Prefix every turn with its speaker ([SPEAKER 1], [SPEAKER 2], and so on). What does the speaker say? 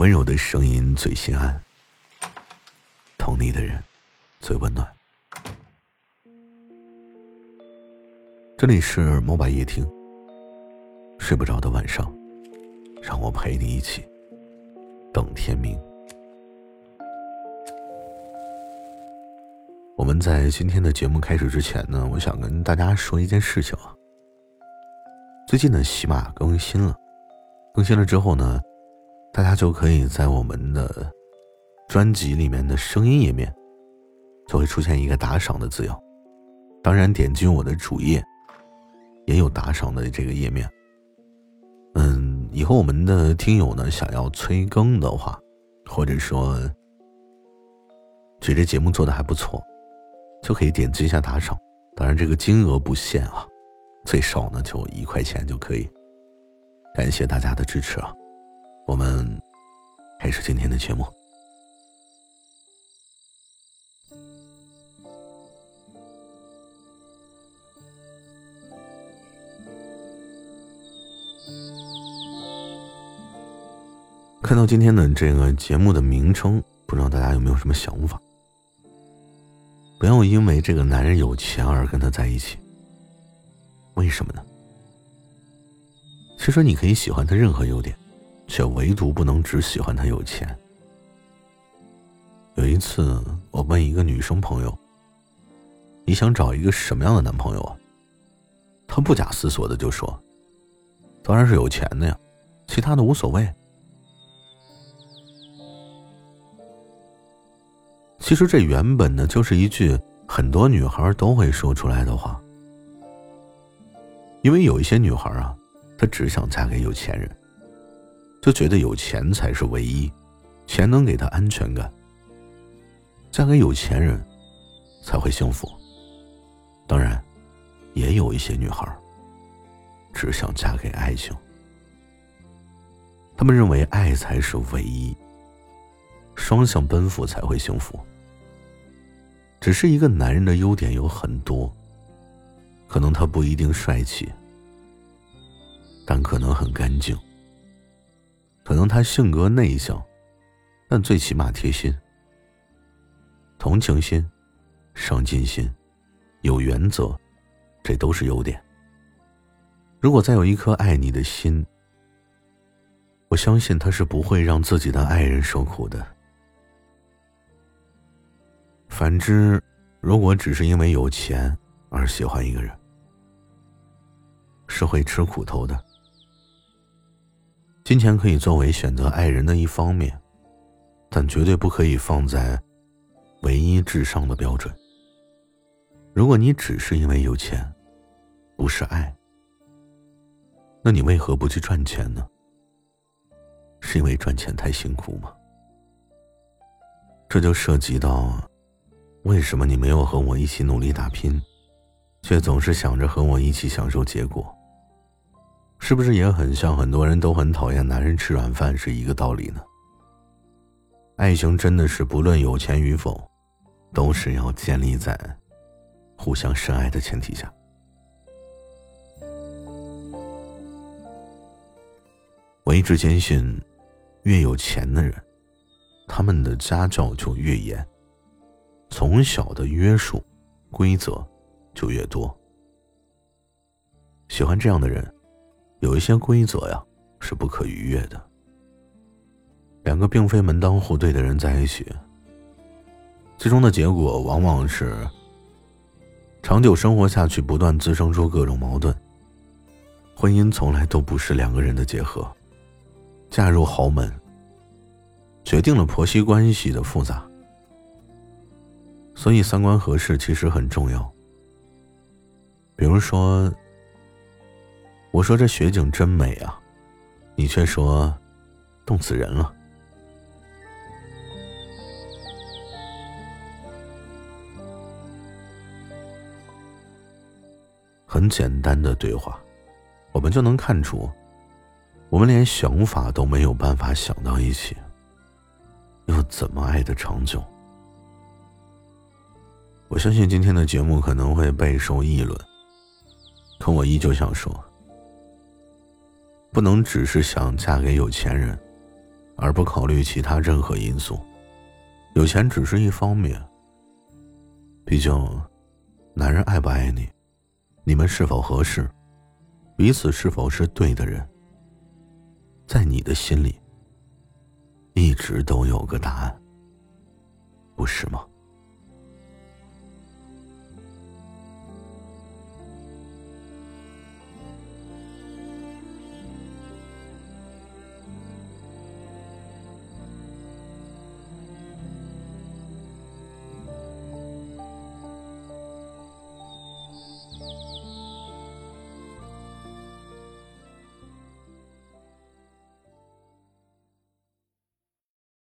[SPEAKER 1] 温柔的声音最心安，懂你的人最温暖。这里是摩拜夜听，睡不着的晚上，让我陪你一起等天明。我们在今天的节目开始之前呢，我想跟大家说一件事情啊。最近呢，喜马更新了，更新了之后呢。大家就可以在我们的专辑里面的声音页面，就会出现一个打赏的字样。当然，点击我的主页也有打赏的这个页面。嗯，以后我们的听友呢想要催更的话，或者说觉得节目做的还不错，就可以点击一下打赏。当然，这个金额不限啊，最少呢就一块钱就可以。感谢大家的支持啊！我们开始今天的节目。看到今天的这个节目的名称，不知道大家有没有什么想法？不要因为这个男人有钱而跟他在一起。为什么呢？其实你可以喜欢他任何优点。却唯独不能只喜欢他有钱。有一次，我问一个女生朋友：“你想找一个什么样的男朋友啊？”她不假思索的就说：“当然是有钱的呀，其他的无所谓。”其实这原本呢，就是一句很多女孩都会说出来的话，因为有一些女孩啊，她只想嫁给有钱人。就觉得有钱才是唯一，钱能给她安全感。嫁给有钱人，才会幸福。当然，也有一些女孩，只想嫁给爱情。他们认为爱才是唯一，双向奔赴才会幸福。只是一个男人的优点有很多，可能他不一定帅气，但可能很干净。可能他性格内向，但最起码贴心、同情心、上进心、有原则，这都是优点。如果再有一颗爱你的心，我相信他是不会让自己的爱人受苦的。反之，如果只是因为有钱而喜欢一个人，是会吃苦头的。金钱可以作为选择爱人的一方面，但绝对不可以放在唯一至上的标准。如果你只是因为有钱，不是爱，那你为何不去赚钱呢？是因为赚钱太辛苦吗？这就涉及到，为什么你没有和我一起努力打拼，却总是想着和我一起享受结果？是不是也很像很多人都很讨厌男人吃软饭是一个道理呢？爱情真的是不论有钱与否，都是要建立在互相深爱的前提下。我一直坚信，越有钱的人，他们的家教就越严，从小的约束、规则就越多。喜欢这样的人。有一些规则呀是不可逾越的。两个并非门当户对的人在一起，最终的结果往往是长久生活下去，不断滋生出各种矛盾。婚姻从来都不是两个人的结合。嫁入豪门，决定了婆媳关系的复杂。所以三观合适其实很重要。比如说。我说这雪景真美啊，你却说冻死人了。很简单的对话，我们就能看出，我们连想法都没有办法想到一起，又怎么爱的长久？我相信今天的节目可能会备受议论，可我依旧想说。不能只是想嫁给有钱人，而不考虑其他任何因素。有钱只是一方面。毕竟，男人爱不爱你，你们是否合适，彼此是否是对的人，在你的心里一直都有个答案，不是吗？